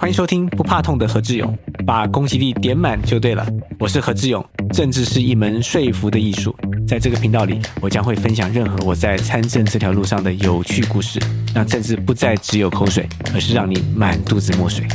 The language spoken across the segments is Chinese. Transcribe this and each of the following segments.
欢迎收听不怕痛的何志勇，把攻击力点满就对了。我是何志勇，政治是一门说服的艺术。在这个频道里，我将会分享任何我在参政这条路上的有趣故事，让政治不再只有口水，而是让你满肚子墨水。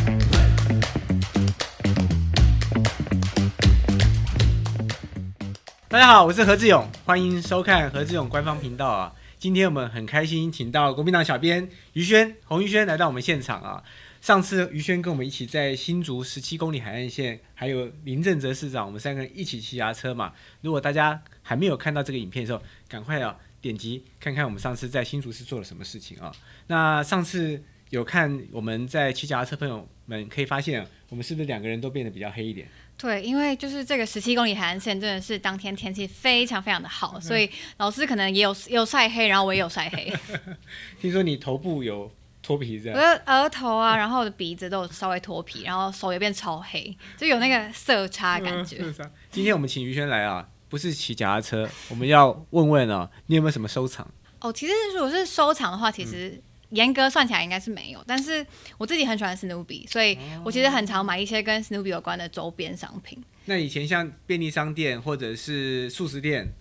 大家好，我是何志勇，欢迎收看何志勇官方频道啊。今天我们很开心，请到国民党小编于轩、洪于轩来到我们现场啊。上次于轩跟我们一起在新竹十七公里海岸线，还有林正泽市长，我们三个人一起骑牙车嘛。如果大家还没有看到这个影片的时候，赶快啊点击看看我们上次在新竹是做了什么事情啊。那上次有看我们在骑脚踏车朋友们可以发现，我们是不是两个人都变得比较黑一点？对，因为就是这个十七公里海岸线真的是当天天气非常非常的好，所以老师可能也有也有晒黑，然后我也有晒黑。听说你头部有脱皮这样？我的额头啊，然后我的鼻子都有稍微脱皮，然后手也变超黑，就有那个色差感觉。今天我们请于轩来啊，不是骑脚踏车，我们要问问哦，你有没有什么收藏？哦，其实如果是收藏的话，其实。严格算起来应该是没有，但是我自己很喜欢史努比，所以我其实很常买一些跟史努比有关的周边商品。那以前像便利商店或者是素食店。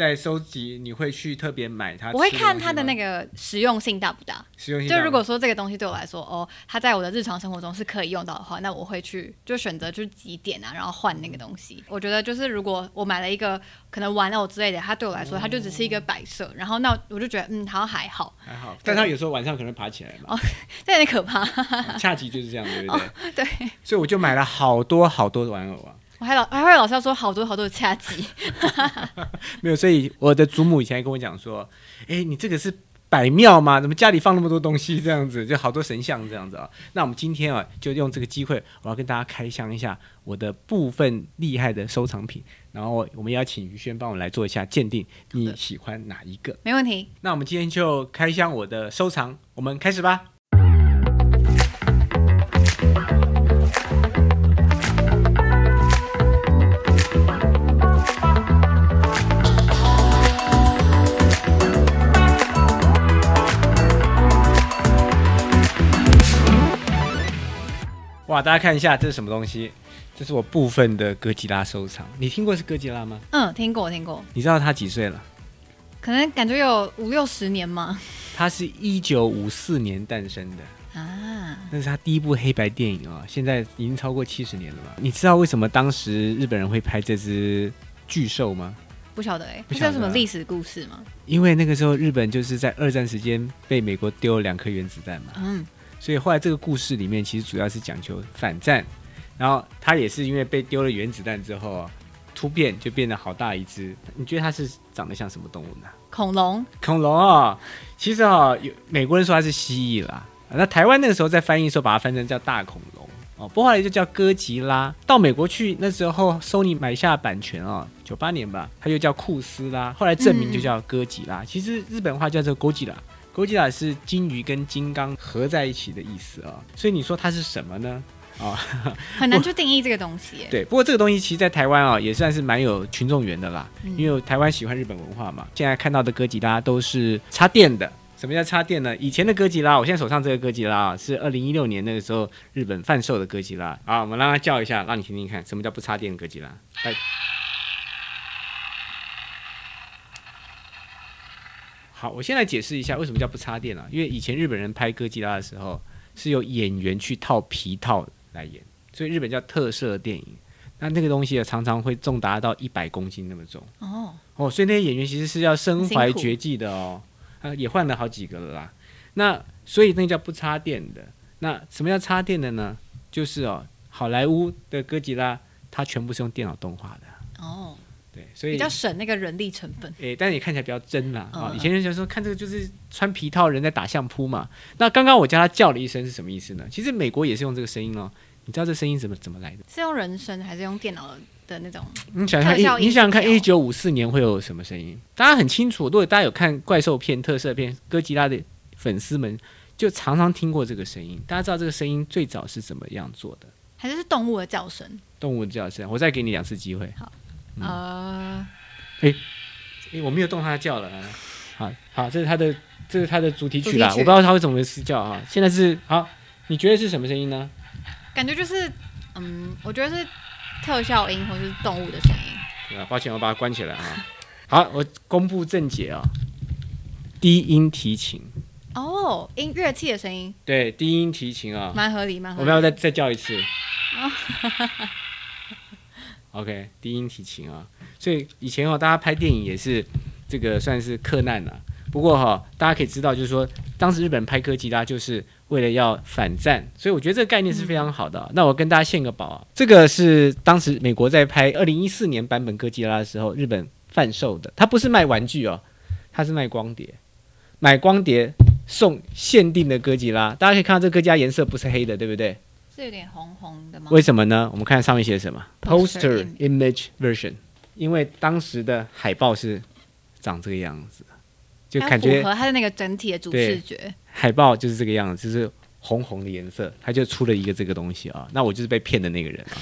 在收集，你会去特别买它？我会看它的那个实用性大不大。实用性就如果说这个东西对我来说，哦，它在我的日常生活中是可以用到的话，那我会去就选择就是几点啊，然后换那个东西。我觉得就是如果我买了一个可能玩偶之类的，它对我来说它就只是一个摆设，然后那我就觉得嗯，好像还好。还好，但它有时候晚上可能爬起来嘛。哦，这有点可怕。恰吉就是这样，对不对？对。所以我就买了好多好多的玩偶啊。我还老还会老是要说好多好多的恰吉，没有，所以我的祖母以前跟我讲说，哎，你这个是百庙吗？怎么家里放那么多东西这样子，就好多神像这样子啊？那我们今天啊，就用这个机会，我要跟大家开箱一下我的部分厉害的收藏品，然后我们邀请于轩帮我来做一下鉴定，你喜欢哪一个？没问题。那我们今天就开箱我的收藏，我们开始吧。哇，大家看一下，这是什么东西？这是我部分的哥吉拉收藏。你听过是哥吉拉吗？嗯，听过，听过。你知道他几岁了？可能感觉有五六十年吗？他是一九五四年诞生的啊，那是他第一部黑白电影啊，现在已经超过七十年了吧？你知道为什么当时日本人会拍这只巨兽吗？不晓得哎，不知道什么历史故事吗？因为那个时候日本就是在二战时间被美国丢了两颗原子弹嘛。嗯。所以后来这个故事里面，其实主要是讲求反战，然后他也是因为被丢了原子弹之后啊，突变就变得好大一只。你觉得它是长得像什么动物呢？恐龙。恐龙啊，其实哈有美国人说它是蜥蜴啦，那台湾那个时候在翻译的时候把它翻成叫大恐龙哦，不过后来就叫哥吉拉。到美国去那时候，Sony 买下版权啊，九八年吧，它就叫库斯拉，后来证明就叫哥吉拉。其实日本话叫做哥哥吉拉是金鱼跟金刚合在一起的意思啊，所以你说它是什么呢？啊，很难去定义这个东西。对，不过这个东西其实，在台湾啊，也算是蛮有群众缘的啦，因为台湾喜欢日本文化嘛。现在看到的哥吉拉都是插电的。什么叫插电呢？以前的哥吉拉，我现在手上这个哥吉拉啊，是二零一六年那个时候日本贩售的哥吉拉。啊，我们让它叫一下，让你听听看，什么叫不插电的哥吉拉？来。好，我先来解释一下为什么叫不插电啊？因为以前日本人拍哥吉拉的时候，是由演员去套皮套来演，所以日本叫特摄电影。那那个东西啊，常常会重达到一百公斤那么重。哦哦，所以那些演员其实是要身怀绝技的哦。啊，也换了好几个了啦。那所以那叫不插电的。那什么叫插电的呢？就是哦，好莱坞的哥吉拉，它全部是用电脑动画的。哦。对，所以比较省那个人力成本。诶，但是也看起来比较真啦啊！以前人就说看这个就是穿皮套人在打相扑嘛。那刚刚我叫他叫了一声是什么意思呢？其实美国也是用这个声音哦。你知道这声音怎么怎么来的？是用人声还是用电脑的那种？你想想看，你想想看，一九五四年会有什么声音？大家很清楚，如果大家有看怪兽片、特色片，哥吉拉的粉丝们就常常听过这个声音。大家知道这个声音最早是怎么样做的？还是动物的叫声？动物的叫声。我再给你两次机会。好。呃，哎，哎，我没有动它叫了，好好，这是它的，这是它的主题曲啦，我不知道它会怎么私叫啊，现在是好，你觉得是什么声音呢？感觉就是，嗯，我觉得是特效音或者是动物的声音。对啊？抱歉，我把它关起来啊。好，我公布正解啊、低音提琴，哦，音乐器的声音对，低音提琴啊、蛮合理，蛮合理。我们要再再叫一次。OK，低音提琴啊，所以以前哦，大家拍电影也是这个算是克难了、不过哈、大家可以知道，就是说当时日本拍哥吉拉就是为了要反战，所以我觉得这个概念是非常好的、那我跟大家献个宝啊，这个是当时美国在拍二零一四年版本哥吉拉的时候，日本贩售的，它不是卖玩具哦，它是卖光碟，买光碟送限定的哥吉拉，大家可以看到这个哥吉拉颜色不是黑的，对不对？是有点红红的吗？为什么呢？我们看上面写什么 Poster？Poster image version，因为当时的海报是长这个样子，就感觉符合它的那个整体的主视觉。海报就是这个样子，就是红红的颜色，它就出了一个这个东西啊。那我就是被骗的那个人啊，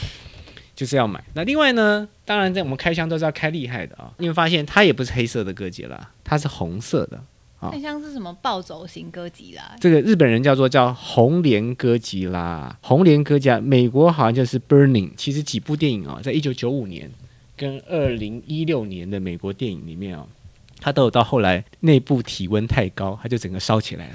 就是要买。那另外呢，当然在我们开箱都是要开厉害的啊。你会发现它也不是黑色的哥姐啦，它是红色的。好那像是什么暴走型歌姬啦？这个日本人叫做叫红莲歌吉拉，红莲歌吉拉，美国好像就是 Burning。其实几部电影啊、在一九九五年跟二零一六年的美国电影里面啊、它都有到后来内部体温太高，它就整个烧起来了，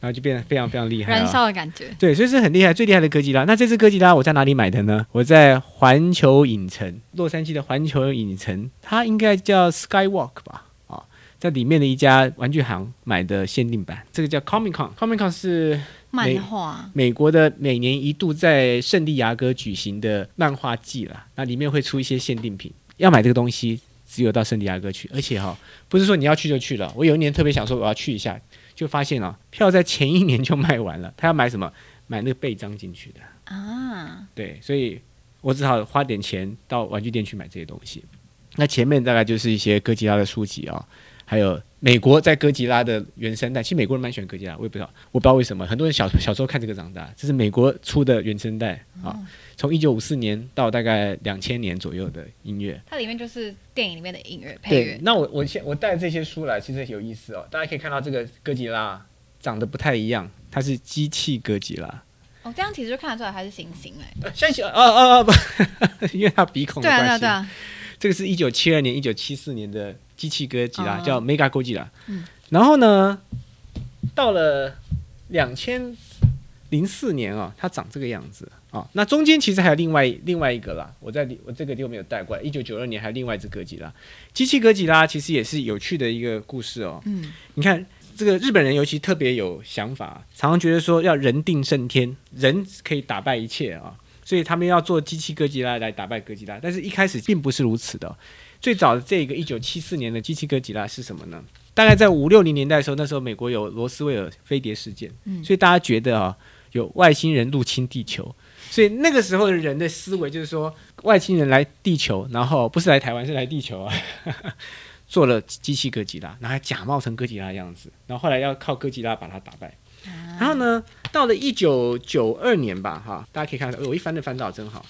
然后就变得非常非常厉害、啊，燃烧的感觉。对，所以是很厉害，最厉害的歌吉拉。那这只歌吉拉我在哪里买的呢？我在环球影城，洛杉矶的环球影城，它应该叫 Skywalk 吧？啊，在里面的一家玩具行买的限定版，这个叫 Comic Con。Comic Con 是漫画美国的每年一度在圣地亚哥举行的漫画季啦，那里面会出一些限定品。要买这个东西，只有到圣地亚哥去，而且哈、不是说你要去就去了。我有一年特别想说我要去一下，就发现啊，票在前一年就卖完了。他要买什么？买那个背章进去的。啊，对，所以我只好花点钱到玩具店去买这些东西。那前面大概就是一些哥吉拉的书籍啊、还有美国在哥吉拉的原声带。其实美国人蛮喜欢哥吉拉，我也不知道，我不知道为什么，很多人小小时候看这个长大，这是美国出的原声带啊，从一九五四年到大概两千年左右的音乐。它里面就是电影里面的音乐配乐，。那我我现我带这些书来，其实有意思哦。大家可以看到这个哥吉拉长得不太一样，它是机器哥吉拉。哦，这样其实就看得出来它是行星哎。呃像小哦哦哦不，因为它鼻孔的对啊，对啊，关系。对啊。这个是一九七二年、一九七四年的机器哥吉拉，哦叫 Mega 哥吉拉。嗯然后呢，到了两千零四年啊、它长这个样子啊、那中间其实还有另外另外一个啦，我在里我这个就没有带过来。一九九二年还有另外一只哥吉拉，机器哥吉拉其实也是有趣的一个故事哦。嗯，你看这个日本人尤其特别有想法，常常觉得说要人定胜天，人可以打败一切啊，所以他们要做机器哥吉拉来打败哥吉拉。但是一开始并不是如此的哦、最早的这个一九七四年的机器哥吉拉是什么呢？大概在五六零年代的时候，那时候美国有罗斯威尔飞碟事件，嗯所以大家觉得啊、有外星人入侵地球，所以那个时候的人的思维就是说，外星人来地球，然后不是来台湾，是来地球啊，做了机器哥吉拉，然后还假冒成哥吉拉的样子，然后后来要靠哥吉拉把它打败。然后呢，到了一九九二年吧，哈，大家可以看到，我一翻就翻到，真好。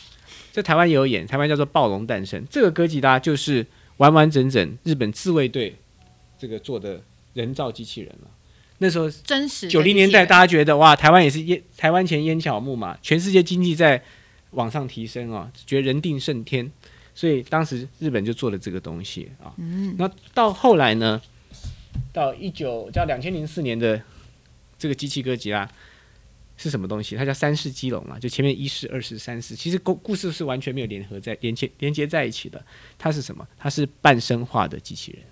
在台湾也有演，台湾叫做《暴龙诞生》，这个哥吉拉就是完完整整日本自卫队这个做的人造机器人了。那时候真实九零年代，大家觉得哇，台湾也是烟台湾前烟草木嘛，全世界经济在往上提升哦，觉得人定胜天，所以当时日本就做了这个东西啊。嗯，那到后来呢，到一九叫两千零四年的这个机器哥吉拉是什么东西？它叫三世基隆啊，就前面一世、二世、三世，其实故故事是完全没有联合在连接连接在一起的。它是什么？它是半生化的机器人，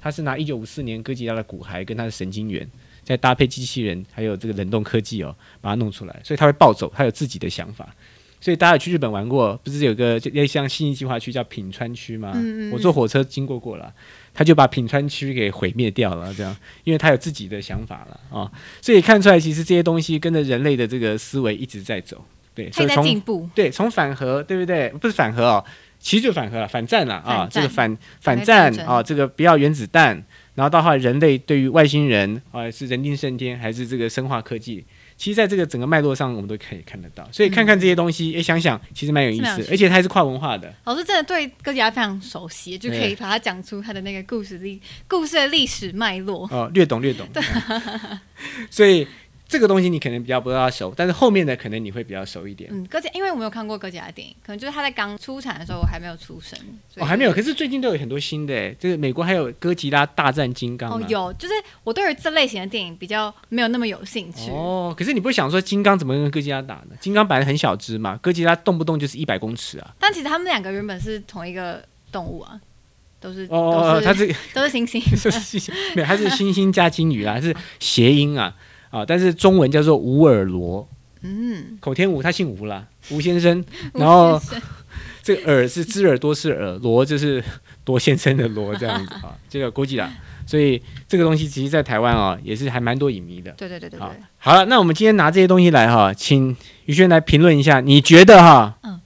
它是拿一九五四年哥吉拉的骨骸跟它的神经元。再搭配机器人，还有这个冷冻科技哦，把它弄出来，所以它会暴走，它有自己的想法。所以大家有去日本玩过，不是有个就类似像新义计划区叫品川区吗？嗯嗯嗯我坐火车经过过了，他就把品川区给毁灭掉了，这样，因为他有自己的想法了啊、所以看出来其实这些东西跟着人类的这个思维一直在走，对，所以从进步。对从反核对不对？不是反核哦，其实就反核了，反战了啊，这个反反反战啊，这个不要原子弹，然后到后来人类对于外星人啊是人定胜天还是这个生化科技。其实，在这个整个脉络上，我们都可以看得到，所以看看这些东西，也、想想，其实蛮有意思而且它还是跨文化的。老师真的对哥吉拉非常熟悉，就可以把它讲出它的那个故事历故事的历史脉络。哦，略懂略懂。对 所以这个东西你可能比较不知道熟，但是后面的可能你会比较熟一点。嗯，哥吉，因为我没有看过哥吉拉的电影，可能就是他在刚出产的时候我还没有出生，我哦，还没有，可是最近都有很多新的诶，这个美国还有哥吉拉大战金刚，哦有，就是我对于这类型的电影比较没有那么有兴趣。哦，可是你不会想说金刚怎么跟哥吉拉打呢？金刚本来很小只嘛，哥吉拉动不动就是一百公尺啊。但其实他们两个原本是同一个动物啊，都是哦哦，哦都它是是 都是猩猩。是是没有，它是猩猩加金鱼啦，是谐音啊啊，但是中文叫做吴尔罗，嗯，口天吴，他姓吴啦，吴先生，然后这个耳是知耳朵是耳，罗就是罗先生的罗这样子啊，这个估计啦。所以这个东西其实，在台湾啊，也是还蛮多影迷的。对对对对好对，，好了，那我们今天拿这些东西来哈，请于轩来评论一下，你觉得哈，嗯。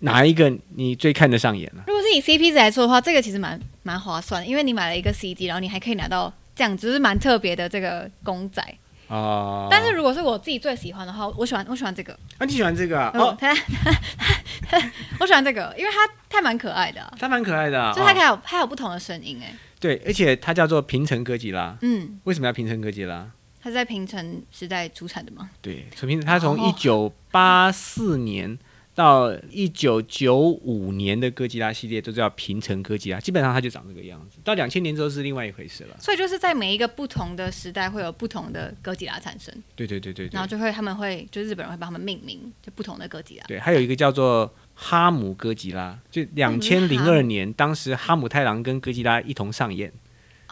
哪一个你最看得上眼呢、如果是以 CP 值来说的话，这个其实蛮蛮划算的，因为你买了一个 CD，然后你还可以拿到这样，就是蛮特别的这个公仔。哦，但是如果是我自己最喜欢的话，我喜欢我喜欢这个，啊，你喜欢这个啊？哦哦，，它 我喜欢这个，因为它它蛮可爱的啊、它蛮可爱的、就它可以有它有不同的声音哎，对，而且它叫做平成哥吉拉。嗯，为什么要平成哥吉拉？它是在平成时代出产的吗？对，从平它从哦一九八四年到一九九五年的哥吉拉系列都叫平成哥吉拉，基本上它就长这个样子。到两千年之后是另外一回事了。所以就是在每一个不同的时代会有不同的哥吉拉产生，对对对对对然后就会他们会就日本人会帮他们命名就不同的哥吉拉。对，还有一个叫做哈姆哥吉拉，就两千零二年，当时哈姆太郎跟哥吉拉一同上演。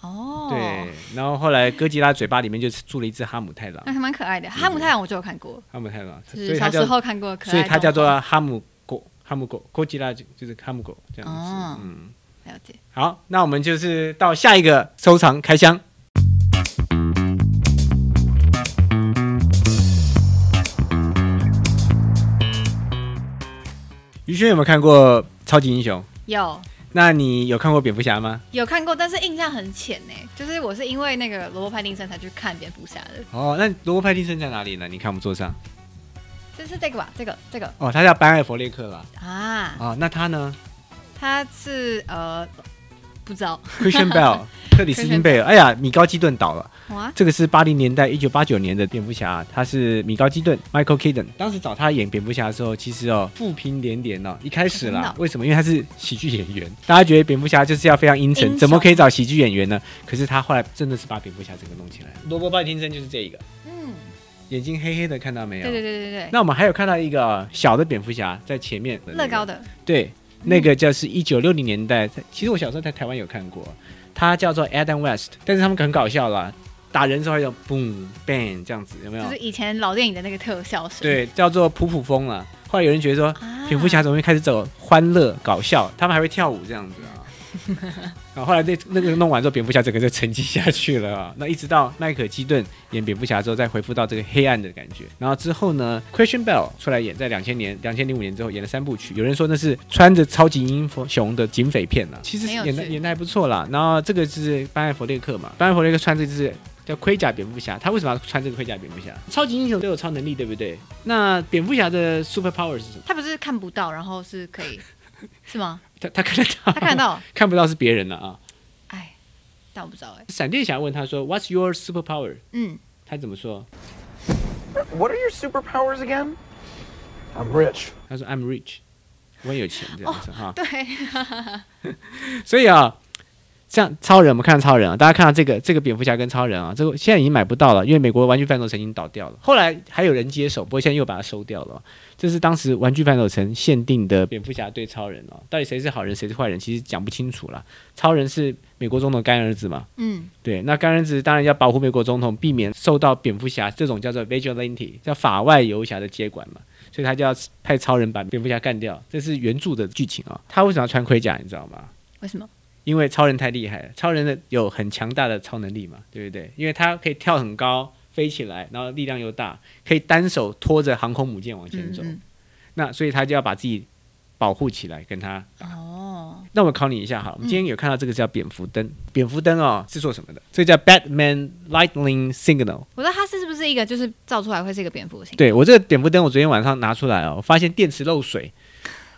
哦，对，，然后后来哥吉拉嘴巴里面就住了一只哈姆太郎那，还蛮可爱的。哈姆太郎我就有看过，哈姆太郎，就是小时候看过可爱所以它叫做哈姆狗，哈姆狗，哥吉拉就就是哈姆狗这样子。哦嗯，了解。好，那我们就是到下一个收藏开箱。于轩有没有看过超级英雄？有那你有看过蝙蝠侠吗？有看过，但是印象很浅呢。就是我是因为那个罗伯·派丁森才去看蝙蝠侠的，哦，那罗伯·派丁森在哪里呢？你看我们桌上。就是这个吧，这个这个哦，他叫班艾弗列克吧。啊，哦，那他呢他是呃不知道？Christian Bell，克里斯汀贝尔。哎呀，米高基顿倒了。哇，这个是八零年代一九八九年的蝙蝠侠，他是米高基顿 Michael Keaton。当时找他演蝙蝠侠的时候，其实哦负评连连哦。一开始，啦为什么？因为他是喜剧演员，大家觉得蝙蝠侠就是要非常阴沉，怎么可以找喜剧演员呢？可是他后来真的是把蝙蝠侠整个弄起来了。罗伯·派丁森就是这一个，嗯，眼睛黑黑的，看到没有？对对对对对，那我们还有看到一个小的蝙蝠侠在前面那个乐高的对，那个就是一九六零年代，其实我小时候在台湾有看过，他叫做 Adam West，但是他们很搞笑啦，打人之后有 boom bang 这样子，有没有？就是以前老电影的那个特效是。对，叫做普普风了。后来有人觉得说，啊，蝙蝠侠怎么会开始走欢乐搞笑，他们还会跳舞这样子啊。然后后来那那个弄完之后，蝙蝠侠整个就沉寂下去了啊。那一直到迈克基顿演蝙蝠侠之后，再恢复到这个黑暗的感觉。然后之后呢，Christian Bell 出来演，在两千年、两千零五年之后演了三部曲。有人说那是穿着超级英雄的警匪片啦，其实演的演的还不错啦。然后这个是班艾弗列克嘛，班艾弗列克穿这只叫盔甲蝙蝠侠，他为什么要穿这个盔甲蝙蝠侠？超级英雄都有超能力，对不对？那蝙蝠侠的 super power 是什么？他不是看不到，然后是可以，是吗？他他看得到，他看得到，看不到是别人了啊。哎，但我不知道哎。闪电侠问他说：“What's your super power？” 嗯，他怎么说？What are your superpowers again? I'm rich. 他说：“I'm rich，我很有钱这样子哈。对，所以啊，像超人，我们看超人啊，大家看到这个这个蝙蝠侠跟超人啊，这个现在已经买不到了，因为美国玩具贩售城已经倒掉了。后来还有人接手，不过现在又把它收掉了。这是当时玩具贩售城限定的蝙蝠侠对超人哦，到底谁是好人谁是坏人，其实讲不清楚了。超人是美国总统干儿子嘛，嗯，对，那干儿子当然要保护美国总统，避免受到蝙蝠侠这种叫做 vigilante 叫法外游侠的接管嘛，所以他就要派超人把蝙蝠侠干掉。这是原著的剧情啊、他为什么要穿盔甲？你知道吗？为什么？因为超人太厉害了，超人的有很强大的超能力嘛，对不对？因为他可以跳很高，飞起来，然后力量又大，可以单手拖着航空母舰往前走。嗯嗯，那所以他就要把自己保护起来，跟他打。哦，那我考你一下哈，我们今天有看到这个叫蝙蝠灯，蝙蝠灯哦是做什么的？这个叫 Batman Lightning Signal。我说它是是不是一个就是照出来会是一个蝙蝠？对我这个蝙蝠灯，我昨天晚上拿出来哦，我发现电池漏水。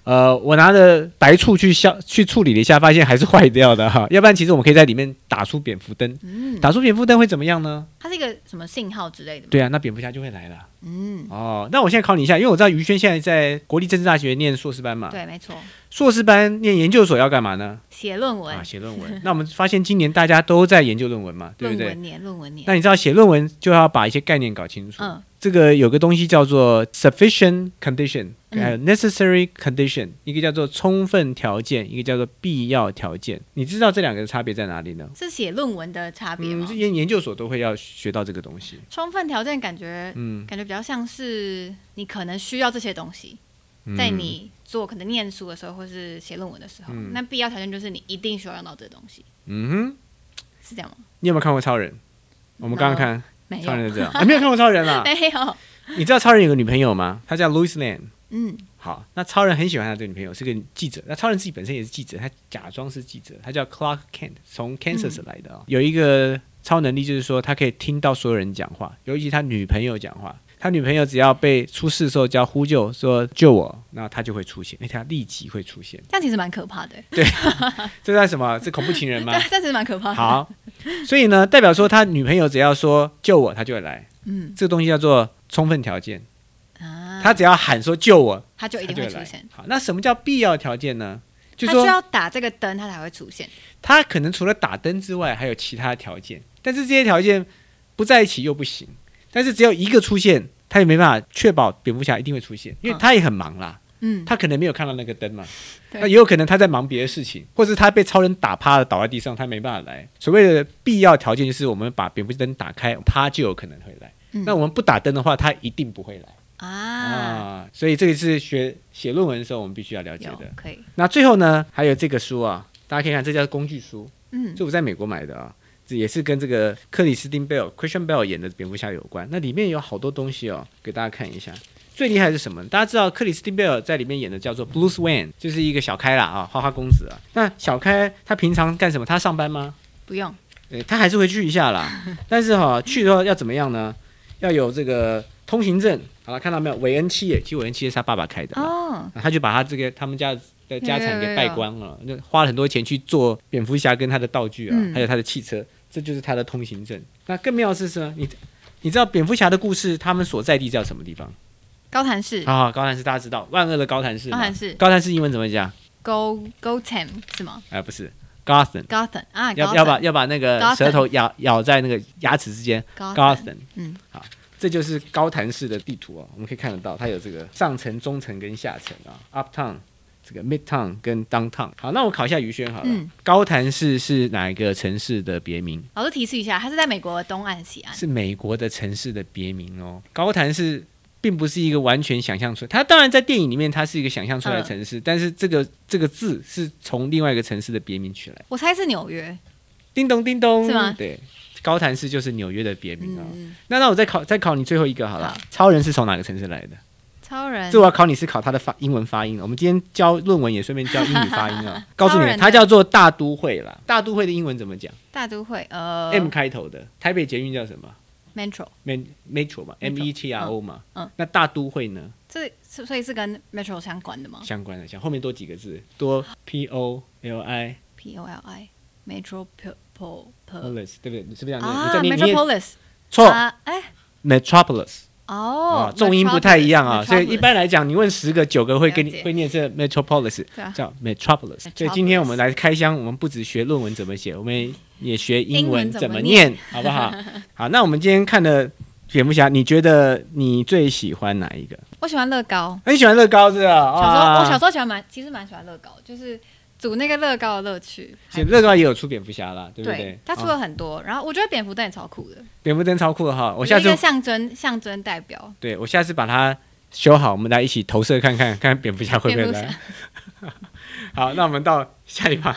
呃，我拿着白醋去消去处理了一下，发现还是坏掉的哈。要不然其实我们可以在里面打出蝙蝠灯，嗯，打出蝙蝠灯会怎么样呢？它是一个什么信号之类的？对啊，那蝙蝠侠就会来了。嗯，哦，那我现在考你一下，因为我知道于轩现在在国立政治大学念硕士班嘛，对，没错，硕士班念研究所要干嘛呢？写论文啊，，写论文。那我们发现今年大家都在研究论文嘛，对不对？论文年，论文年，那你知道写论文就要把一些概念搞清楚。嗯，这个有个东西叫做 sufficient condition，necessary condition，一个叫做充分条件，一个叫做必要条件。你知道这两个的差别在哪里呢？是写论文的差别嗯，吗这？研研究所都会要学到这个东西。充分条件感觉，嗯，感觉比较像是你可能需要这些东西，在嗯你做可能念书的时候，或是写论文的时候，嗯那必要条件就是你一定需要用到这个东西，嗯哼，是这样吗？你有没有看过超人？我们刚刚看没有，超人就这样，啊，没有看过超人啊？没有，你知道超人有个女朋友吗？她叫 Louis Lane。嗯，好，那超人很喜欢他这个女朋友，是个记者。那超人自己本身也是记者，他假装是记者，他叫 Clark Kent，从 Kansas 来的、哦有一个超能力，就是说他可以听到所有人讲话，尤其他女朋友讲话。他女朋友只要被出事的时候叫呼救，说救我，那他就会出现，而且他立即会出现。这样其实蛮可怕的，对这算什么？是恐怖情人吗对？，这样其实蛮可怕的。，好，所以呢，代表说他女朋友只要说救我，他就会来。嗯这个东西叫做充分条件，啊，他只要喊说救我，他就一定会出现，。好，那什么叫必要条件呢？就是说要打这个灯，他才会出现。他可能除了打灯之外，还有其他条件，但是这些条件不在一起又不行。但是只有一个出现，他也没办法确保蝙蝠侠一定会出现，因为嗯他也很忙啦，嗯，他可能没有看到那个灯嘛，那也有可能他在忙别的事情，或是他被超人打趴了倒在地上，他没办法来。所谓的必要条件就是我们把蝙蝠灯打开，他就有可能会来。嗯那我们不打灯的话，他一定不会来啊，啊。所以这个是学写论文的时候我们必须要了解的。可以，那最后呢，还有这个书啊，大家可以看，这叫工具书。嗯这我在美国买的啊，这也是跟这个克里斯汀贝尔 Christian Bell） 演的蝙蝠侠有关。那里面有好多东西哦，给大家看一下。最厉害是什么？大家知道克里斯汀贝尔在里面演的叫做 Bruce Wayne，就是一个小开啦啊，花花公子啊。那小开他平常干什么？他上班吗？不用，对，他还是会去一下啦。但是哈、去的话要怎么样呢？要有这个通行证。好了，看到没有？韦恩七耶，其实韦恩七耶是他爸爸开的嘛。哦，他就把他这个他们家的家产给败光了，那花了很多钱去做蝙蝠侠跟他的道具啊，嗯还有他的汽车，这就是他的通行证。那更妙的是什么？你你知道蝙蝠侠的故事，他们所在地叫什么地方？高谭市，啊，高谭市大家知道，万恶的高谭市。高谭市高谭市英文怎么讲？Go Gotham 是吗哎、不是，Gotham。？Gotham 啊，要要把要把那个舌头咬咬在那个牙齿之间 Gotham，Gotham。嗯，好，这就是高谭市的地图哦，我们可以看得到，它有这个上层、中层跟下层啊，Uptown。这个 Midtown 跟 Downtown，好，那我考一下于轩好了。嗯高谭市是哪一个城市的别名？老师提示一下，它是在美国的东岸、西岸。是美国的城市的别名哦。高谭市并不是一个完全想象出来，它当然在电影里面它是一个想象出来的城市，但是这个这个字是从另外一个城市的别名取来。我猜是纽约。叮咚叮咚，是吗对，高谭市就是纽约的别名啊、嗯，那那我再考再考你最后一个好了。好超人是从哪个城市来的？超人这我要考你是考他的发英文发音。我们今天教论文也顺便教英语发音啊。告诉你，它叫做大都会啦。大都会的英文怎么讲、大都会，呃 m 开头的。台北捷运叫什么 Metro，？Met Metro 嘛 Metro，M E T R O 嘛。嗯那大都会呢？这是所以是跟 Metro 相关的吗相关的，像后面多几个字，多 P O L I？P O L I Metro P P Polis，对不对？你是不是这样念？啊你这你你也，Metropolis 错啊哎，Metropolis。哦啊，，重音不太一样啊，所以一般来讲，你问十个九个会跟你会念这 metropolis，叫 metropolis。所以今天我们来开箱，我们不只学论文怎么写，我们也学英文怎么念，好不好？好，那我们今天看的蝙蝠侠，你觉得你最喜欢哪一个？我喜欢乐高。很喜欢乐高是吧？小时候我小时候喜欢蛮，其实蛮喜欢乐高，就是组那个乐高的乐趣。乐高也有出蝙蝠侠啦，对不对对？，它出啊了很多，然后我觉得蝙蝠灯也超酷的，蝙蝠灯超酷的哈，我下次就是一个象征象征代表。对我下次把它修好，我们来一起投射看看，看蝙蝠侠会不会来。好，那我们到下一趴。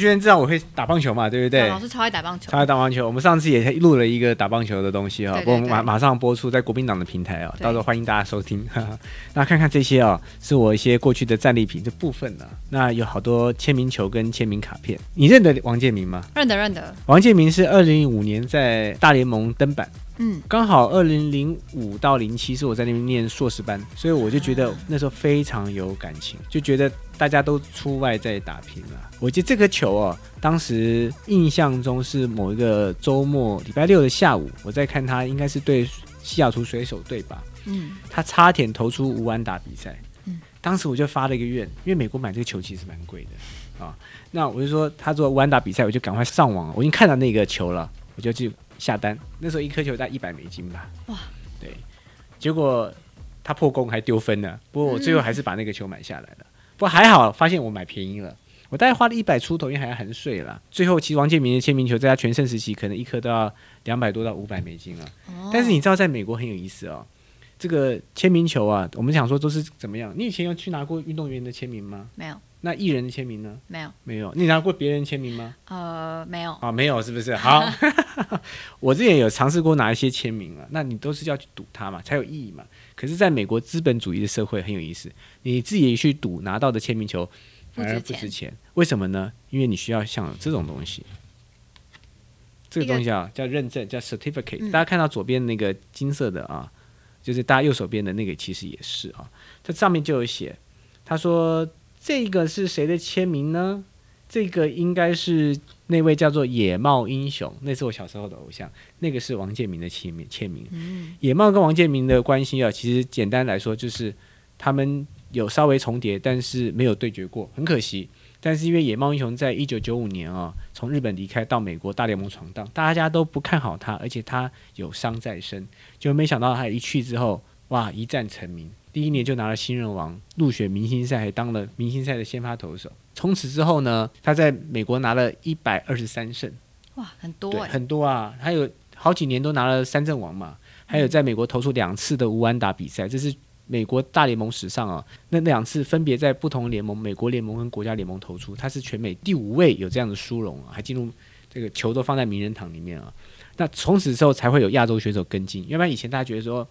于轩知道我会打棒球嘛，对不对？老师超爱打棒球超，爱打棒球。我们上次也录了一个打棒球的东西哈，对对不过我们马马上播出在国民党的平台啊，到时候欢迎大家收听。哈哈那看看这些啊，是我一些过去的战利品这部分呢、那有好多签名球跟签名卡片，你认得王建民吗？认得认得，王建民是二零零五年在大联盟登板。嗯，刚好二零零五到零七是我在那边念硕士班，所以我就觉得那时候非常有感情，就觉得大家都出外在打拼了。我记得这个球哦，当时印象中是某一个周末礼拜六的下午，我在看他应该是对西雅图水手队吧，嗯，他差点投出无安打比赛。嗯当时我就发了一个愿，因为美国买这个球其实蛮贵的啊。那我就说他做无安打比赛，我就赶快上网，我已经看到那个球了，我就去下单。那时候一颗球大概一百美金吧。哇！对，结果他破功还丢分了，不过我最后还是把那个球买下来了。不过还好，发现我买便宜了。我大概花了一百出头，因为还要含税啦。最后，其实王建民的签名球在他全盛时期，可能一颗都要两百多到五百美金了。哦但是你知道，在美国很有意思哦。这个签名球啊，我们想说都是怎么样？你以前有去拿过运动员的签名吗？没有那艺人的签名呢？没有，没有。你拿过别人签名吗？呃，没有，啊，没有，是不是？好，我之前有尝试过拿一些签名啊，那你都是要去赌它嘛，才有意义嘛。可是，在美国资本主义的社会很有意思，你自己去赌拿到的签名球反而不值钱为什么呢？因为你需要像这种东西。这个东西啊，叫认证，叫 certificate、嗯大家看到左边那个金色的啊，就是大家右手边的那个，其实也是啊。它上面就有写，他说这个是谁的签名呢？这个应该是那位叫做野茂英雄，那是我小时候的偶像，那个是王建民的签名签名。嗯，野茂跟王建民的关系啊，其实简单来说就是他们有稍微重叠，但是没有对决过，很可惜。但是因为野茂英雄在一九九五年啊，从日本离开到美国大联盟闯荡，大家都不看好他，而且他有伤在身，就没想到他一去之后，哇，一战成名，第一年就拿了新人王，入选明星赛，还当了明星赛的先发投手。从此之后呢，他在美国拿了一百二十三胜。哇，很多对，哎，很多啊，还有好几年都拿了三阵王嘛，还有在美国投出两次的无安打比赛，这是美国大联盟史上啊，那两次分别在不同联盟，美国联盟跟国家联盟投出，他是全美第五位有这样的殊荣啊，还进入这个球都放在名人堂里面啊。那从此之后才会有亚洲选手跟进，要不然以前大家觉得说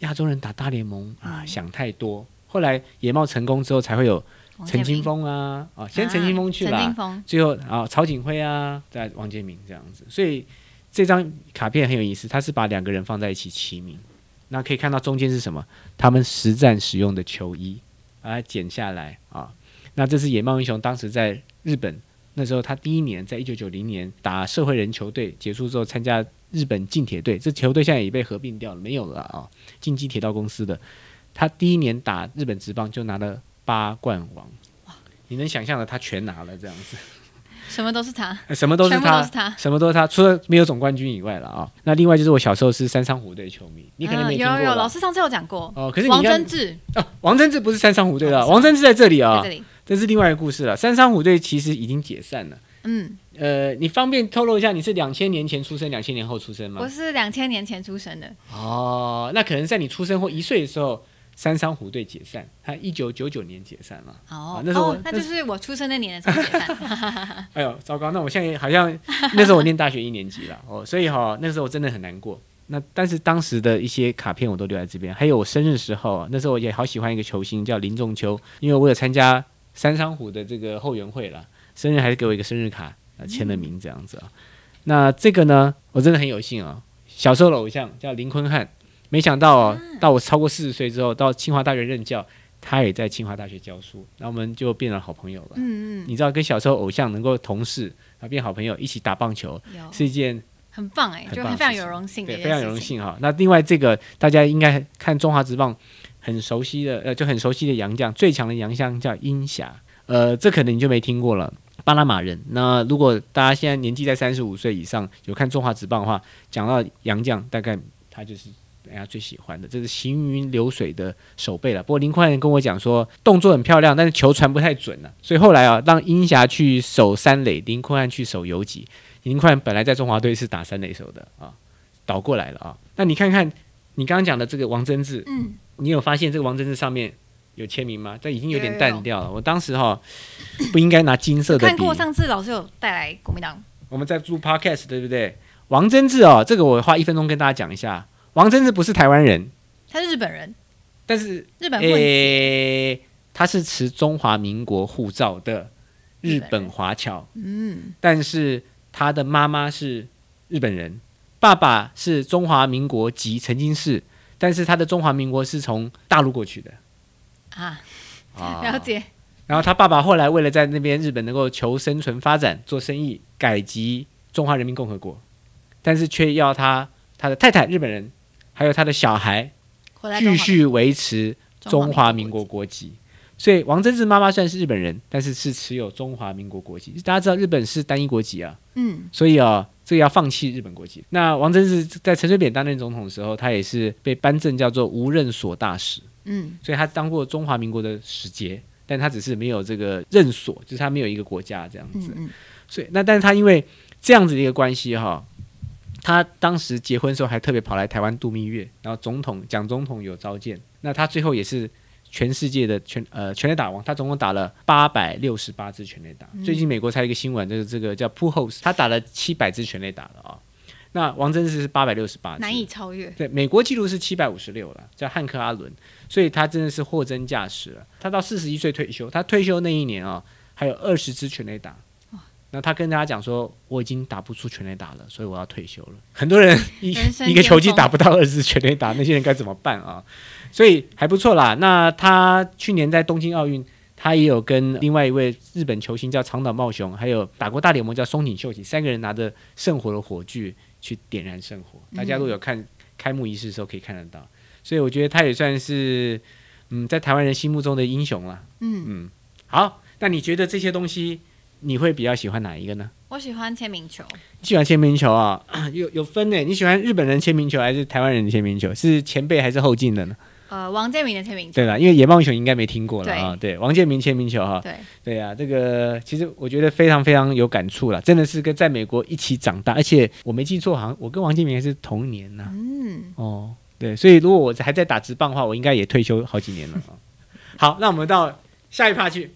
亚洲人打大联盟啊想太多，后来野茂成功之后才会有陈金峰啊啊，先陈金峰去了、陈金峰，最后啊，曹景辉啊，再王建民这样子，所以这张卡片很有意思，它是把两个人放在一起齐名。那可以看到中间是什么？他们实战使用的球衣，把它剪下来啊。那这是野茂英雄当时在日本那时候，他第一年在一九九零年打社会人球队结束之后，参加日本近铁队，这球队现在也被合并掉了，没有了啊。近畿铁道公司的，他第一年打日本职棒就拿了八冠王，你能想象的，他全拿了这样子。什么都是他，呃什么都是他，什么都是他，除了没有总冠军以外了啊。那另外就是我小时候是山上虎队球迷，你可能没嗯有有老师上次有讲过，哦。可是你王贞治哦，王贞治不是山上虎队的，哦王贞治在这里啊在这，里，这是另外一个故事了。山上虎队其实已经解散了。嗯，呃，你方便透露一下你是两千年前出生，两千年后出生吗我？是两千年前出生的，哦，那可能在你出生或一岁的时候，山上虎队解散，他一九九九年解散了。哦啊，那时候哦，那就是我出生那年的时候解散，哎呦，糟糕！那我现在好像那时候我念大学一年级了哦，所以哈、那时候我真的很难过。那但是当时的一些卡片我都留在这边，还有我生日时候啊，那时候我也好喜欢一个球星叫林仲秋，因为我有参加三商虎的这个后援会了，生日还是给我一个生日卡，啊，签了名这样子啊。那这个呢，我真的很有幸啊，小时候的偶像叫林坤汉，没想到哦，到我超过四十岁之后，到清华大学任教，他也在清华大学教书，那我们就变成好朋友了。嗯嗯，你知道跟小时候偶像能够同事，然后变好朋友，一起打棒球，是一件很棒哎，很就非常有荣幸的对非常荣幸哈。那另外这个大家应该看中华职棒很熟悉的，呃，就很熟悉的洋将，最强的洋将叫英侠，呃，这可能你就没听过了。巴拿马人，那如果大家现在年纪在三十五岁以上，有看中华职棒的话，讲到杨将，大概他就是大家最喜欢的，这是行云流水的手背了。不过林宽人跟我讲说，动作很漂亮，但是球传不太准了、所以后来啊，让英霞去守三垒，林坤汉去守游击。林坤汉本来在中华队是打三垒手的啊，倒过来了啊。那你看看你刚刚讲的这个王贞治，嗯，你有发现这个王贞治上面有签名吗？这已经有点有有有淡掉了。我当时哈 不应该拿金色的。看过上次老师有带来国民党，我们在录 podcast 对不对？王贞治哦，这个我花一分钟跟大家讲一下。王贞治不是台湾人，他是日本人，但是日本混血，诶，他是持中华民国护照的日本华侨，嗯，但是他的妈妈是日本人，爸爸是中华民国籍，曾经是，但是他的中华民国是从大陆过去的啊，啊，了。解，然后他爸爸后来为了在那边日本能够求生存发展做生意，改籍中华人民共和国，但是却要他他的太太日本人，还有他的小孩继续维持中华民国国籍。所以王贞治妈妈虽然是日本人，但是是持有中华民国国籍。大家知道日本是单一国籍啊，嗯，所以啊，这个要放弃日本国籍。那王贞治在陈水扁担任总统的时候，他也是被颁证叫做无任所大使，嗯，所以他当过中华民国的使节，但他只是没有这个任所，就是他没有一个国家这样子。嗯嗯，所以那但是他因为这样子的一个关系哈，他当时结婚的时候还特别跑来台湾度蜜月，然后总统蒋总统有召见，那他最后也是全世界的全呃全垒打王，他总共打了八百六十八支全垒打。最近美国才有一个新闻，就是这个叫 Pujols，他打了七百支全垒打了啊。那王贞治是八百六十八，难以超越，对，美国纪录是七百五十六了，叫汉克阿伦，所以他真的是货真价实了。他到四十一岁退休，他退休那一年啊、还有二十支全垒打。那他跟大家讲说，我已经打不出全垒打了，所以我要退休了。很多人一人一个球季打不到二十支全垒打，那些人该怎么办啊？所以还不错啦。那他去年在东京奥运，他也有跟另外一位日本球星叫长岛茂雄，还有打过大联盟叫松井秀喜，三个人拿着圣火的火炬去点燃圣火。大家如果有看开幕仪式的时候可以看得到，所以我觉得他也算是嗯在台湾人心目中的英雄了。嗯，嗯，好，那你觉得这些东西你会比较喜欢哪一个呢？我喜欢签名球，喜欢签名球啊，有有分呢。你喜欢日本人签名球还是台湾人的签名球？是前辈还是后进的呢？呃，王建民的签名球，对啦，因为野茂雄应该没听过了啊。对，王建民签名球哈，对，对呀、这个其实我觉得非常非常有感触了，真的是跟在美国一起长大，而且我没记错，好像我跟王建民还是同年呐、嗯，哦，对，所以如果我还在打直棒的话，我应该也退休好几年了啊。好，那我们到下一趴去。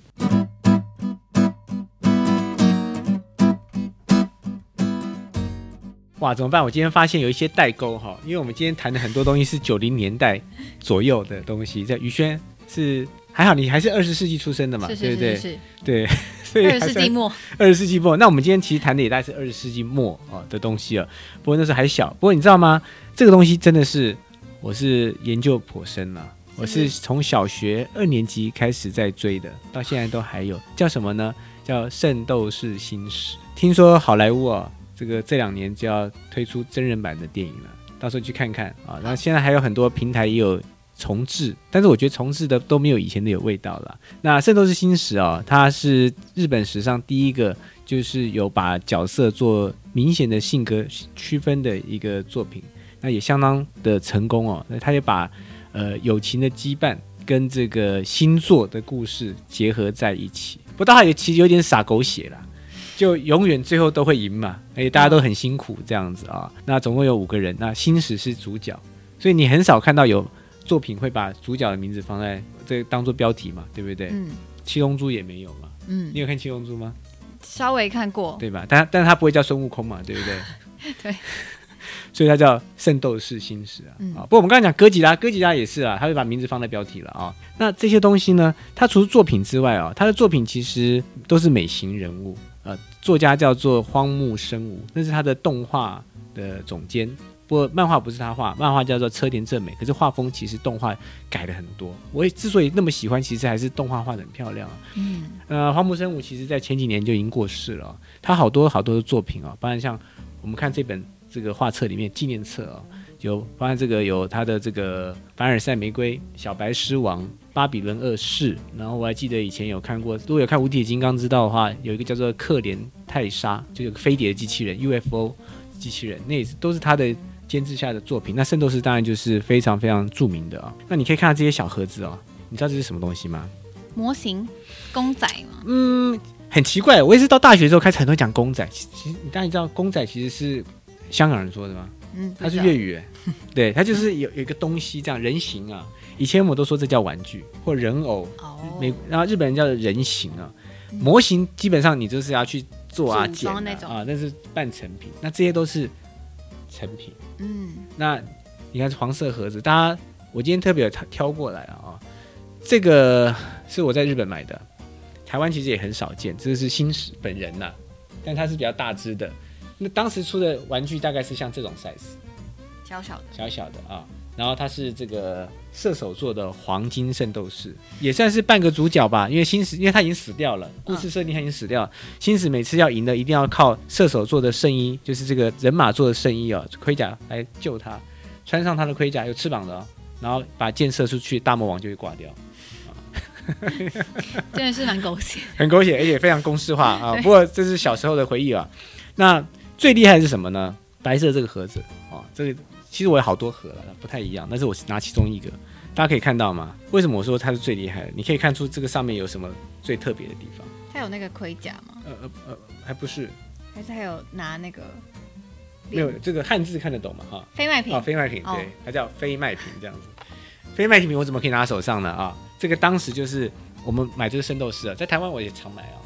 哇，怎么办？我今天发现有一些代沟哈，因为我们今天谈的很多东西是九零年代左右的东西。在宇轩是还好，你还是二十世纪出生的嘛，是对不对是是？是对，所以二十世纪末，二十世纪末，那我们今天其实谈的也大概是二十世纪末啊的东西了。不过那时候还小，不过你知道吗？这个东西真的是我是研究颇深了。我是从小学二年级开始在追的，到现在都还有。叫什么呢？叫《圣斗士星矢》。听说好莱坞啊，这个这两年就要推出真人版的电影了，到时候去看看啊。然后现在还有很多平台也有重置，但是我觉得重置的都没有以前的有味道了。那《圣斗士星矢》啊，它是日本史上第一个就是有把角色做明显的性格区分的一个作品，那也相当的成功哦。那他也把呃友情的羁绊跟这个星座的故事结合在一起。不过他也其实有点傻狗血啦，就永远最后都会赢嘛，而且大家都很辛苦这样子啊。那总共有五个人，那星矢是主角，所以你很少看到有作品会把主角的名字放在这当做标题嘛，对不对？嗯七龙珠也没有嘛，嗯你，有看七龙珠吗？稍微看过，对吧？但但是他不会叫孙悟空嘛，对不对？对。所以它叫圣斗士星矢啊。嗯啊，不过我们刚才讲哥吉拉，哥吉拉也是啊，他会把名字放在标题了啊。那这些东西呢，他除了作品之外啊，他的作品其实都是美型人物。呃，作家叫做荒木生武，那是他的动画的总监。不过漫画不是他画，漫画叫做车田正美，可是画风其实动画改了很多。我也之所以那么喜欢，其实还是动画画的很漂亮啊。嗯呃，荒木生武其实在前几年就已经过世了哦、他好多好多的作品啊、包含像我们看这本这个画册里面纪念册啊、有包含这个有他的这个凡尔赛玫瑰、小白狮王、巴比伦二世，然后我还记得以前有看过，如果有看无铁金刚知道的话，有一个叫做克连泰莎，就有个飞碟的机器人 UFO 机器人，那也是都是他的监制下的作品。那圣斗士当然就是非常非常著名的啊、那你可以看到这些小盒子哦，你知道这是什么东西吗？模型公仔吗，嗯，很奇怪，我也是到大学之后开始很多讲公仔。其其实你当然知道，公仔其实是香港人说的吗？嗯，它是粤语欸，对，它就是有有一个东西这样人形啊，以前我们都说这叫玩具或人偶，哦，美然后日本人叫人形啊，模型基本上你就是要去做啊、组剪啊那种啊，那是半成品，那这些都是成品。嗯，那你看黄色盒子，大家我今天特别有挑挑过来了啊，这个是我在日本买的，台湾其实也很少见，这个是新史本人呐、但它是比较大只的。那当时出的玩具大概是像这种 size，小小的，小小的啊，然后它是这个射手座的黄金圣斗士，也算是半个主角吧。因为星矢，因为他已经死掉了，故事设定他已经死掉了。星矢每次要赢的，一定要靠射手座的圣衣，就是这个人马座的圣衣哦，盔甲来救他。穿上他的盔甲，有翅膀的哦，然后把箭射出去，大魔王就会挂掉。真的是蛮狗血。很狗血，而且非常公式化啊。不过这是小时候的回忆啊。那最厉害的是什么呢？白色这个盒子哦，这个其实我有好多盒了，不太一样，但是我拿其中一个，大家可以看到吗？为什么我说它是最厉害的？你可以看出这个上面有什么最特别的地方？它有那个盔甲吗？呃呃呃，还不是还是还有拿那个没有这个汉字看得懂吗？哈、非卖品哦，？非卖品，哦对，它叫非卖品这样子。非卖品我怎么可以拿手上呢？啊，这个当时就是我们买这个圣斗士啊，在台湾我也常买啊。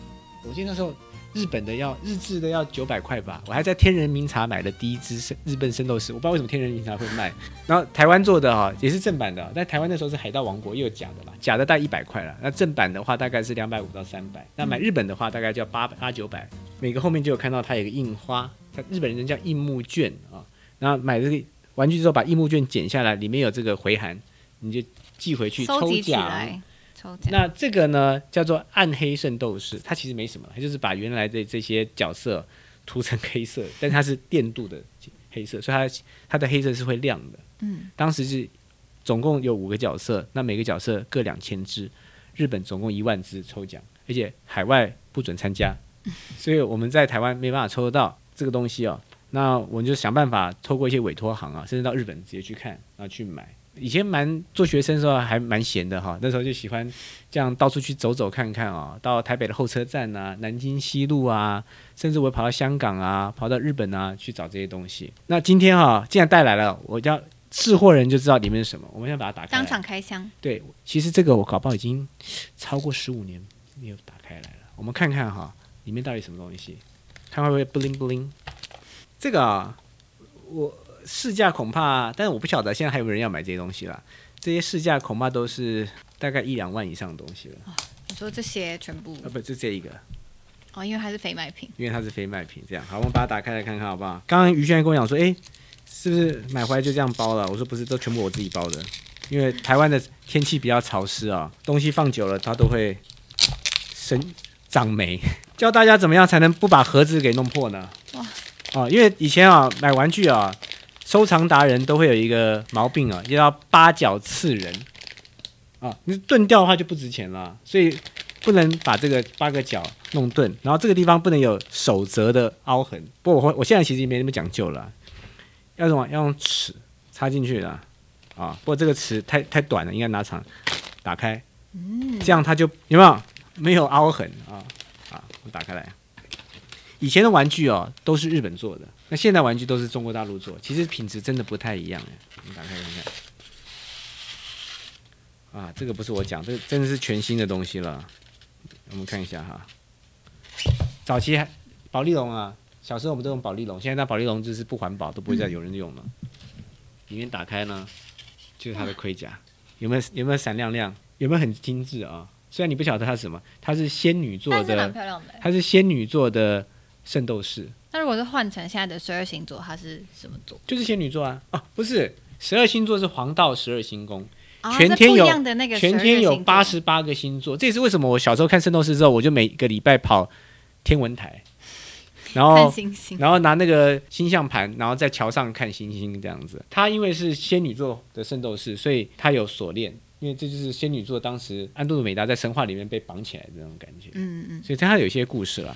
我记得那时候日本的要日制的要九百块吧，我还在天人名茶买的第一支圣日本圣斗士，我不知道为什么天人名茶会卖。然后台湾做的哈、也是正版的啊，但台湾那时候是海盗王国，又有假的啦，假的大概一百块了，那正版的话大概是两百五到三百，那买日本的话大概就要八八九百，每个后面就有看到它有个印花，它日本人叫印木卷啊。然后买这个玩具之后，把印木卷剪下来，里面有这个回函，你就寄回去抽奖。来，抽奖。那这个呢叫做暗黑圣斗士，它其实没什么，它就是把原来的这些角色涂成黑色，但它是电镀的黑色，所以它它的黑色是会亮的。嗯，当时是总共有五个角色，那每个角色各两千只，日本总共一万只抽奖，而且海外不准参加，所以我们在台湾没办法抽得到这个东西哦。那我们就想办法透过一些委托行啊，甚至到日本直接去看，然后去买。以前蛮做学生的时候还蛮闲的哈，那时候就喜欢这样到处去走走看看啊、到台北的候车站啊、南京西路啊，甚至我跑到香港啊、跑到日本啊去找这些东西。那今天哈、既然带来了，我叫试货人就知道里面是什么。我们先把它打开。当场开箱，对，其实这个我搞不好已经超过十五年没有打开来了。我们看看哈，里面到底什么东西，看会不会 bling bling。这个啊，我市价恐怕，但是我不晓得现在还有没有人要买这些东西啦。这些市价恐怕都是大概一两万以上的东西了。你说这些全部啊，不，就这一个，哦，因为它是非卖品，因为它是非卖品。这样，好，我们把它打开来看看好不好？刚刚于轩跟我讲说，诶，是不是买回来就这样包了？我说不是，都全部我自己包的。因为台湾的天气比较潮湿啊，东西放久了它都会生长霉。教大家怎么样才能不把盒子给弄破呢？哇！哦，因为以前啊买玩具啊，收藏达人都会有一个毛病啊，叫八角刺人啊，你钝掉的话就不值钱了，所以不能把这个八个角弄钝，然后这个地方不能有手折的凹痕。不过我我现在其实也没那么讲究了，要什么要用尺插进去的啊。不过这个尺太太短了，应该拿长打开，这样它就有没有没有凹痕啊啊？我打开来。以前的玩具哦都是日本做的，那现在玩具都是中国大陆做，其实品质真的不太一样哎。我们打开看看。啊，这个不是我讲，这个真的是全新的东西了。我们看一下哈，早期还保丽龙啊，小时候我们都用保丽龙，现在那保丽龙就是不环保，都不会再有人用了。里面打开呢，就是它的盔甲，有没有有没有闪亮亮？有没有很精致啊？虽然你不晓得它是什么，它是仙女座的。它是仙女座的圣斗士，那如果是换成现在的十二星座，它是什么座？就是仙女座啊。哦，不是，十二星座是黄道十二星宫，全天有全天有12星座八十八个星座，这也是为什么我小时候看圣斗士之后，我就每个礼拜跑天文台，然看后星星，然后拿那个星象盘，然后在桥上看星星这样子。他因为是仙女座的圣斗士，所以他有锁链，因为这就是仙女座当时安杜美达在神话里面被绑起来的那种感觉。嗯嗯，所以它有一些故事啦。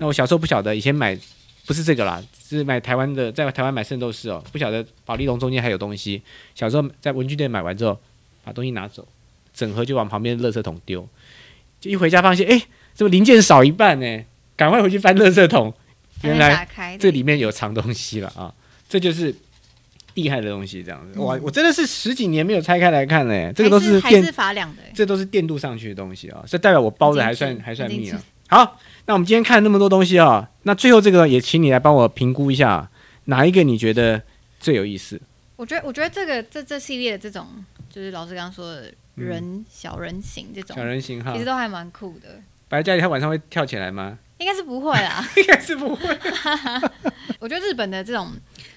那我小时候不晓得，以前买不是这个啦，是买台湾的，在台湾买圣斗士哦，不晓得宝丽龙中间还有东西。小时候在文具店买完之后，把东西拿走，整盒就往旁边的垃圾桶丢，就一回家发现，哎，怎么零件少一半呢？赶快回去翻垃圾桶，原来这里面有藏东西了啊！这就是厉害的东西，这样子。哇，我真的是十几年没有拆开来看嘞，这个都还是还电是发亮的欸。这都是电镀上去的东西啊，这代表我包的还算还算密啊。好，那我们今天看了那么多东西啊，那最后这个也请你来帮我评估一下，哪一个你觉得最有意思？我觉得，我觉得这个这这系列的这种，就是老师刚刚说的人、小人形这种小，人形哈其实，都还蛮酷的。白家里，他晚上会跳起来吗？应该是不会啦，应该是不会。我觉得日本的这种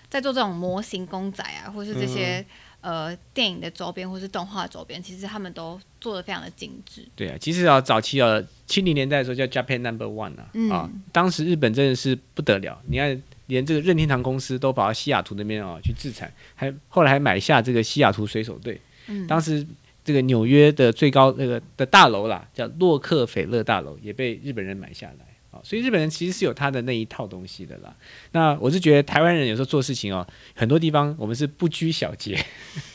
在做这种模型公仔啊，或是这些、呃电影的周边或是动画周边，其实他们都做的非常的精致。对啊，其实啊，早期啊，七零年代的时候叫 Japan Number One 啊，嗯啊，当时日本真的是不得了，你看连这个任天堂公司都跑到西雅图那边啊去制产，还后来还买下这个西雅图水手队。嗯，当时这个纽约的最高那个的大楼啦，叫洛克斐勒大楼，也被日本人买下来。啊，所以日本人其实是有他的那一套东西的啦。那我是觉得台湾人有时候做事情哦，很多地方我们是不拘小节，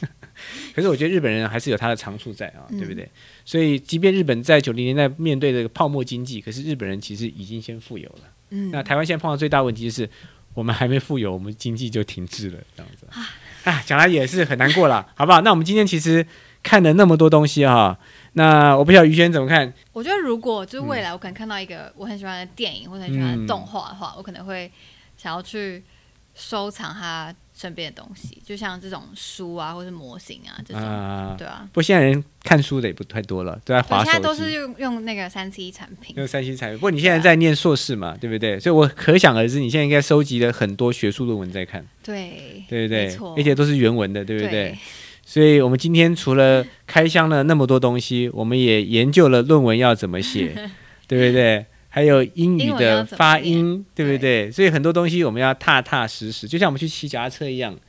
可是我觉得日本人还是有他的长处在啊，对不对？所以即便日本在九零年代面对这个泡沫经济，可是日本人其实已经先富有了。嗯那台湾现在碰到最大问题就是，我们还没富有，我们经济就停滞了，这样子。啊，讲来也是很难过了，好不好？那我们今天其实看了那么多东西哈，那我不晓得于轩怎么看？我觉得如果就是未来我可能看到一个我很喜欢的电影或者很喜欢的动画的话，我可能会想要去收藏它身边的东西，就像这种书啊，或是模型啊这种。啊、对啊，不过现在人看书的也不太多了，都在对划手机。现在都是用用那个三 C 产品。用三 C 产品，不过你现在在念硕士嘛，对不对？所以我可想而知，你现在应该收集了很多学术论文在看，对，对不对没错？而且都是原文的，对不对？对所以我们今天除了开箱了那么多东西，我们也研究了论文要怎么写，对不对？还有英语的发音，对不对？所以很多东西我们要踏踏实实，就像我们去骑脚踏车一样对，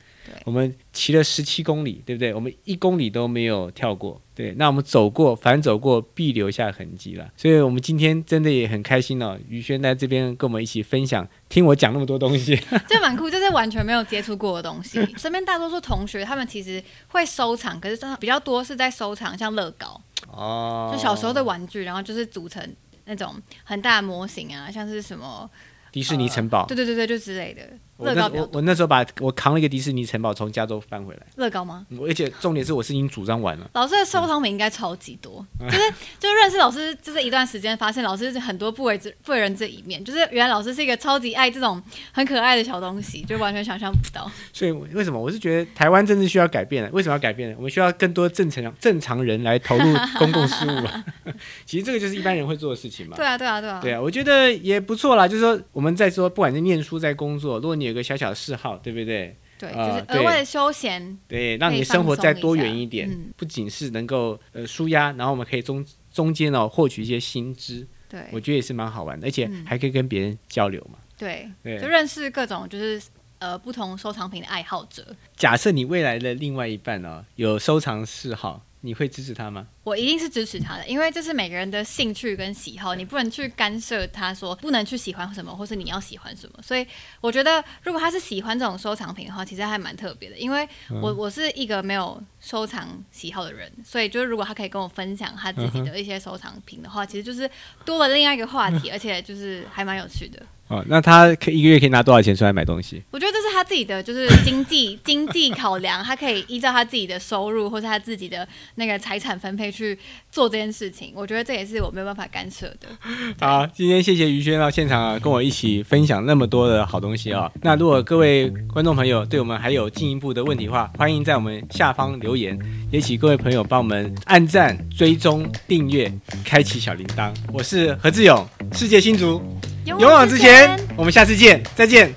我们骑了十七公里，对不对？我们一公里都没有跳过，对。那我们走过，反走过必留下痕迹了。所以我们今天真的也很开心哦，于轩在这边跟我们一起分享，听我讲那么多东西。这蛮酷，这是完全没有接触过的东西。身边大多数同学他们其实会收藏，可是真的比较多是在收藏像乐高，哦就小时候的玩具，然后就是组成那种很大的模型啊，像是什么迪士尼城堡。对对对对，就之类的乐高。我我那时候把我扛了一个迪士尼城堡从加州搬回来，乐高吗？我而且重点是我是已经组装完了。老师的收藏品应该超级多，就是就认识老师就是一段时间，发现老师是很多不为之不为人知的一面，就是原来老师是一个超级爱这种很可爱的小东西，就完全想象不到。所以为什么我是觉得台湾政治需要改变了？为什么要改变呢？我们需要更多正常正常人来投入 公共事务啊。其实这个就是一般人会做的事情嘛。对啊，对啊，对啊，对啊，我觉得也不错啦。就是说，我们在说，不管是念书在工作，如果你有个小小的嗜好，对不对？对，啊就是对额外的休闲，对，让你可以生活再多元一点，嗯不仅是能够呃舒压，然后我们可以中中间哦获取一些新知，对我觉得也是蛮好玩的，而且嗯还可以跟别人交流嘛。对，对就认识各种就是呃不同收藏品的爱好者。假设你未来的另外一半哦有收藏嗜好，你会支持他吗？我一定是支持他的，因为这是每个人的兴趣跟喜好，你不能去干涉他说不能去喜欢什么，或是你要喜欢什么。所以我觉得，如果他是喜欢这种收藏品的话，其实还蛮特别的。因为我我是一个没有收藏喜好的人，所以就是如果他可以跟我分享他自己的一些收藏品的话，其实就是多了另外一个话题，而且就是还蛮有趣的。哦，那他可一个月可以拿多少钱出来买东西？我觉得这是他自己的就是经济 经济考量，他可以依照他自己的收入或是他自己的那个财产分配去做这件事情。我觉得这也是我没有办法干涉的。好，今天谢谢于轩到现场啊，跟我一起分享那么多的好东西啊。那如果各位观众朋友对我们还有进一步的问题的话，欢迎在我们下方留言，也请各位朋友帮我们按赞、追踪、订阅、开启小铃铛。我是何志勇，世界新竹，勇往直前，我们下次见，再见。